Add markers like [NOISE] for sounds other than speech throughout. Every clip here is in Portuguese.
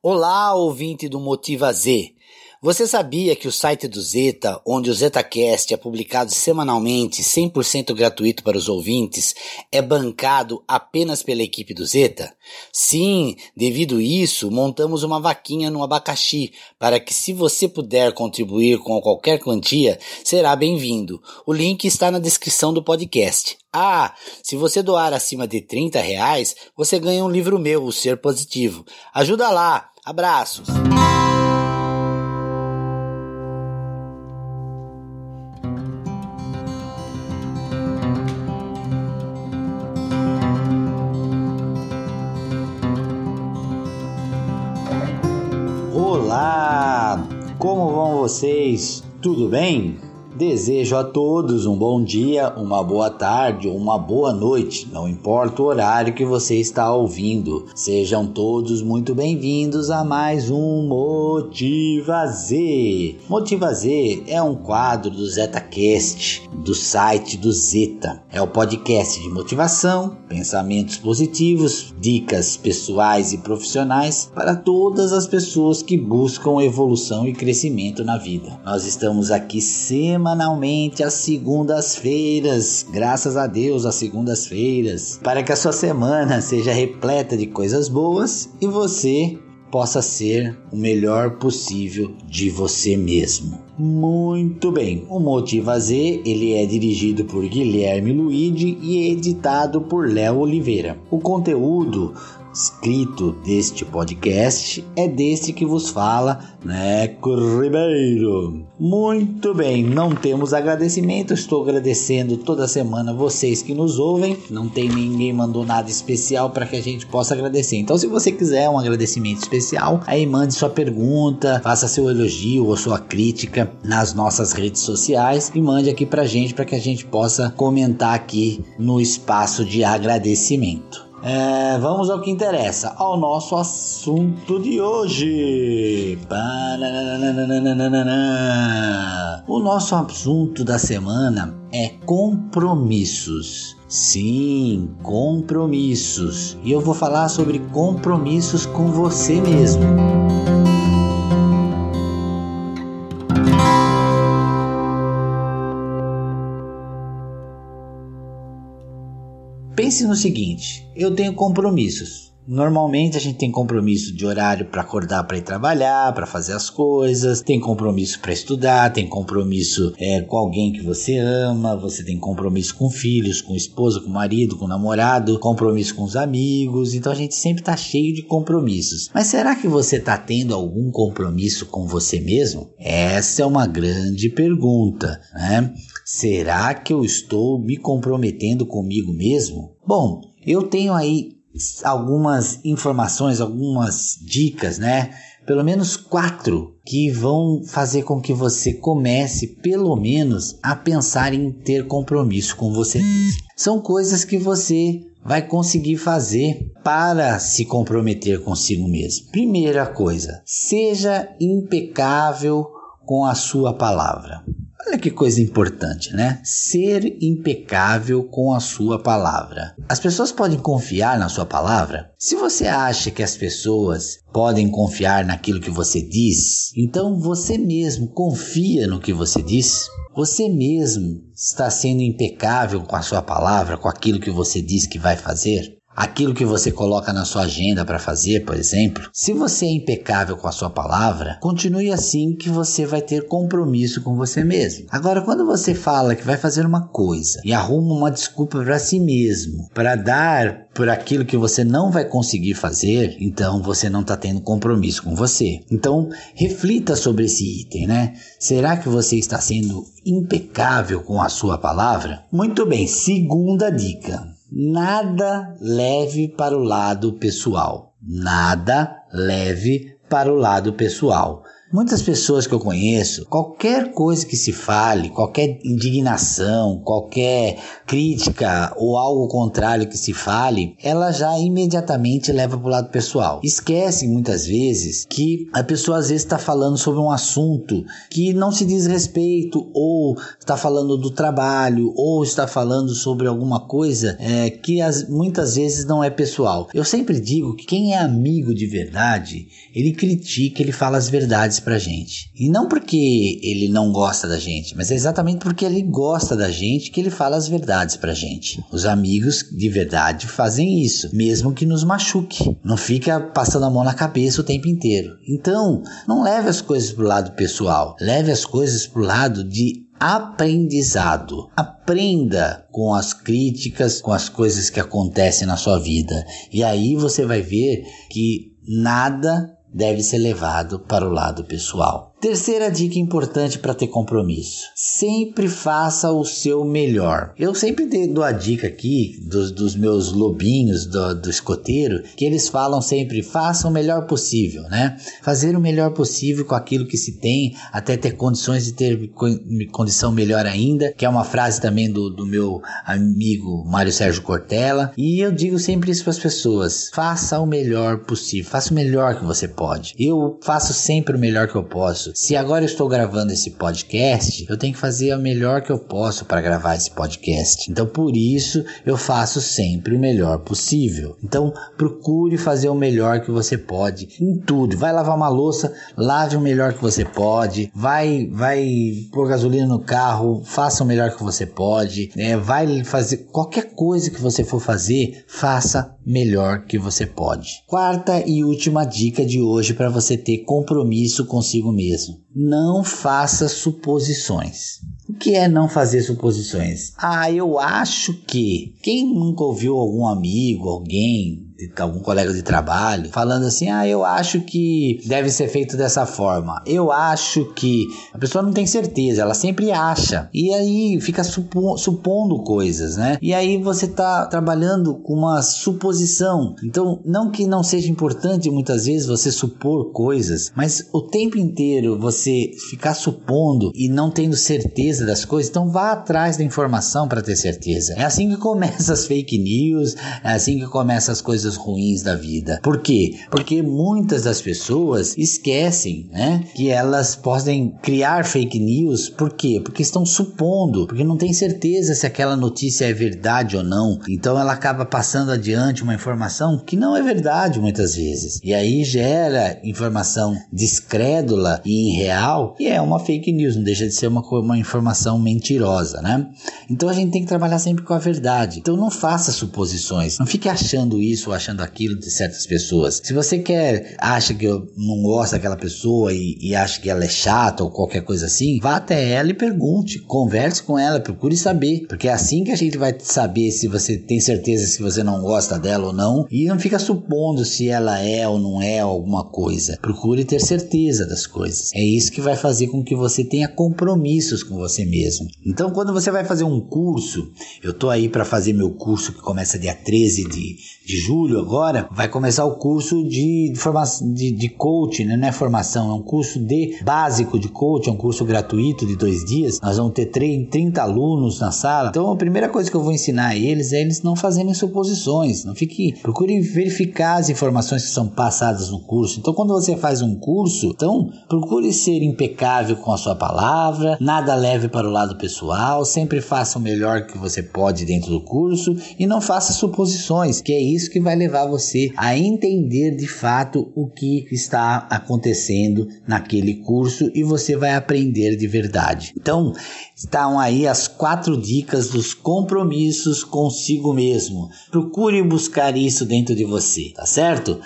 Olá, ouvinte do Motiva Z. Você sabia que o site do Zeta, onde o ZetaCast é publicado semanalmente, 100% gratuito para os ouvintes, é bancado apenas pela equipe do Zeta? Sim, devido isso, montamos uma vaquinha no abacaxi para que, se você puder contribuir com qualquer quantia, será bem-vindo. O link está na descrição do podcast. Ah, se você doar acima de 30 reais, você ganha um livro meu, O Ser Positivo. Ajuda lá! Abraços! Olá! Como vão vocês? Tudo bem? Desejo a todos um bom dia, uma boa tarde ou uma boa noite, não importa o horário que você está ouvindo. Sejam todos muito bem-vindos a mais um Motiva Z. Motiva Z é um quadro do ZetaCast, do site do Zeta. É o podcast de motivação, pensamentos positivos, dicas pessoais e profissionais para todas as pessoas que buscam evolução e crescimento na vida. Nós estamos aqui semanalmente semanalmente às segundas-feiras. Graças a Deus, às segundas-feiras. Para que a sua semana [LAUGHS] seja repleta de coisas boas e você possa ser o melhor possível de você mesmo. Muito bem, o Motiva Z ele é dirigido por Guilherme Luigi e editado por Léo Oliveira. O conteúdo escrito deste podcast é deste que vos fala, Neco Ribeiro. Muito bem, não temos agradecimento, estou agradecendo toda semana vocês que nos ouvem. Não tem ninguém mandou nada especial para que a gente possa agradecer. Então, se você quiser um agradecimento especial, aí mande sua pergunta, faça seu elogio ou sua crítica nas nossas redes sociais e mande aqui pra gente para que a gente possa comentar aqui no espaço de agradecimento. É, vamos ao que interessa, ao nosso assunto de hoje. O nosso assunto da semana é compromissos. Sim, compromissos. E eu vou falar sobre compromissos com você mesmo. Pense no seguinte: eu tenho compromissos. Normalmente a gente tem compromisso de horário para acordar para ir trabalhar, para fazer as coisas, tem compromisso para estudar, tem compromisso é, com alguém que você ama, você tem compromisso com filhos, com esposa, com marido, com namorado, compromisso com os amigos. Então a gente sempre está cheio de compromissos. Mas será que você está tendo algum compromisso com você mesmo? Essa é uma grande pergunta, né? Será que eu estou me comprometendo comigo mesmo? Bom, eu tenho aí algumas informações, algumas dicas, né? Pelo menos quatro que vão fazer com que você comece, pelo menos, a pensar em ter compromisso com você. São coisas que você vai conseguir fazer para se comprometer consigo mesmo. Primeira coisa, seja impecável com a sua palavra. Olha que coisa importante, né? Ser impecável com a sua palavra. As pessoas podem confiar na sua palavra? Se você acha que as pessoas podem confiar naquilo que você diz, então você mesmo confia no que você diz? Você mesmo está sendo impecável com a sua palavra, com aquilo que você diz que vai fazer? Aquilo que você coloca na sua agenda para fazer, por exemplo, se você é impecável com a sua palavra, continue assim que você vai ter compromisso com você mesmo. Agora, quando você fala que vai fazer uma coisa e arruma uma desculpa para si mesmo, para dar por aquilo que você não vai conseguir fazer, então você não está tendo compromisso com você. Então, reflita sobre esse item, né? Será que você está sendo impecável com a sua palavra? Muito bem, segunda dica nada leve para o lado pessoal. Nada leve para o lado pessoal. Muitas pessoas que eu conheço, qualquer coisa que se fale, qualquer indignação, qualquer crítica ou algo contrário que se fale, ela já imediatamente leva para o lado pessoal. Esquece muitas vezes que a pessoa às vezes está falando sobre um assunto que não se diz respeito, ou está falando do trabalho, ou está falando sobre alguma coisa é, que as, muitas vezes não é pessoal. Eu sempre digo que quem é amigo de verdade, ele critica, ele fala as verdades pra gente. E não porque ele não gosta da gente, mas é exatamente porque ele gosta da gente que ele fala as verdades pra gente. Os amigos de verdade fazem isso, mesmo que nos machuque. Não fica passando a mão na cabeça o tempo inteiro. Então, não leve as coisas pro lado pessoal, leve as coisas pro lado de aprendizado. Aprenda com as críticas, com as coisas que acontecem na sua vida. E aí você vai ver que nada deve ser levado para o lado pessoal. Terceira dica importante para ter compromisso: sempre faça o seu melhor. Eu sempre dou a dica aqui dos, dos meus lobinhos do, do, escoteiro que eles falam sempre: faça o melhor possível, né? Fazer o melhor possível com aquilo que se tem, até ter condições de ter condição melhor ainda, que é uma frase também do, do meu amigo Mário Sérgio Cortella. E eu digo sempre isso para as pessoas: faça o melhor possível, faça o melhor que você pode. Eu faço sempre o melhor que eu posso isso. Se agora eu estou gravando esse podcast, eu tenho que fazer o melhor que eu posso para gravar esse podcast. Então, por isso, eu faço sempre o melhor possível. Então, procure fazer o melhor que você pode em tudo. Vai lavar uma louça, lave o melhor que você pode. Vai, vai pôr gasolina no carro, faça o melhor que você pode. É, vai fazer qualquer coisa que você for fazer, faça melhor que você pode. Quarta e última dica de hoje para você ter compromisso consigo mesmo. Não faça suposições. O que é não fazer suposições? Ah, eu acho que. Quem nunca ouviu algum amigo, alguém algum colega de trabalho falando assim: ah, eu acho que deve ser feito dessa forma. Eu acho que. A pessoa não tem certeza, ela sempre acha. E aí fica supo, supondo coisas, né? E aí você tá trabalhando com uma suposição. Então, não que não seja importante muitas vezes você supor coisas, mas o tempo inteiro você ficar supondo e não tendo certeza das coisas, então vá atrás da informação para ter certeza. É assim que começa as fake news, é assim que começa as coisas coisas ruins da vida. Por quê? Porque muitas das pessoas esquecem, né, que elas podem criar fake news. Por quê? Porque estão supondo, porque não tem certeza se aquela notícia é verdade ou não. Então ela acaba passando adiante uma informação que não é verdade muitas vezes. E aí gera informação descrédula e irreal e é uma fake news, não deixa de ser uma, uma informação mentirosa, né? Então a gente tem que trabalhar sempre com a verdade. Então não faça suposições, não fique achando isso, achando aquilo de certas pessoas. Se você quer, acha que eu não gosto daquela pessoa e, e acha que ela é chata ou qualquer coisa assim, vá até ela e pergunte, converse com ela, procure saber, porque é assim que a gente vai saber se você tem certeza se você não gosta dela ou não e não fica supondo se ela é ou não é alguma coisa. Procure ter certeza das coisas. É isso que vai fazer com que você tenha compromissos com você mesmo. Então, quando você vai fazer um curso, eu tô aí para fazer meu curso que começa dia 13 de, de julho julho agora, vai começar o curso de, de de, coaching, né? não é formação, é um curso de básico de coaching, é um curso gratuito de dois dias. Nós vamos ter 30 alunos na sala. Então a primeira coisa que eu vou ensinar a eles é eles não fazerem suposições. Não fique, procure verificar as informações que são passadas no curso. Então quando você faz um curso, então procure ser impecável com a sua palavra, nada leve para o lado pessoal, sempre faça o melhor que você pode dentro do curso e não faça suposições, que é isso que vai levar você a entender de fato o que está acontecendo naquele curso e você vai aprender de verdade. Então, estão aí as quatro dicas dos compromissos consigo mesmo. Procure buscar isso dentro de você, tá certo?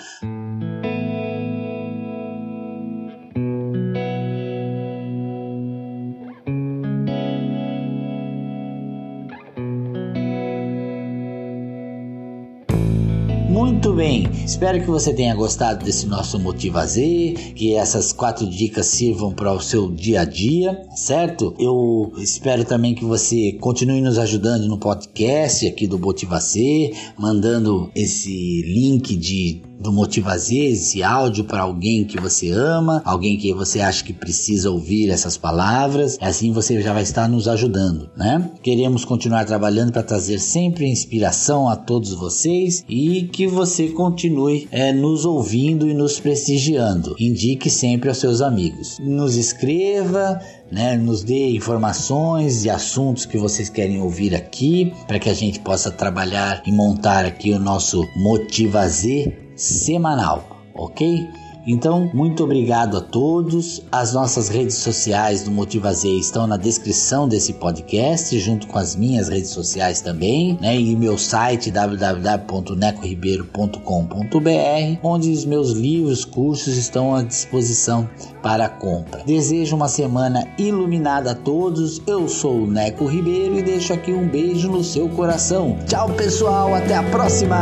Muito bem, espero que você tenha gostado desse nosso Motiva Z, que essas quatro dicas sirvam para o seu dia a dia, certo? Eu espero também que você continue nos ajudando no podcast aqui do Motiva Z, mandando esse link de do Motivazê, esse áudio para alguém que você ama, alguém que você acha que precisa ouvir essas palavras. Assim você já vai estar nos ajudando, né? Queremos continuar trabalhando para trazer sempre inspiração a todos vocês e que você continue é, nos ouvindo e nos prestigiando. Indique sempre aos seus amigos. Nos escreva, né, nos dê informações e assuntos que vocês querem ouvir aqui, para que a gente possa trabalhar e montar aqui o nosso Motivazê semanal, ok? Então, muito obrigado a todos. As nossas redes sociais do Motiva Z estão na descrição desse podcast, junto com as minhas redes sociais também, né? E meu site www.necoribeiro.com.br, onde os meus livros, cursos estão à disposição para compra. Desejo uma semana iluminada a todos. Eu sou o Neco Ribeiro e deixo aqui um beijo no seu coração. Tchau, pessoal, até a próxima.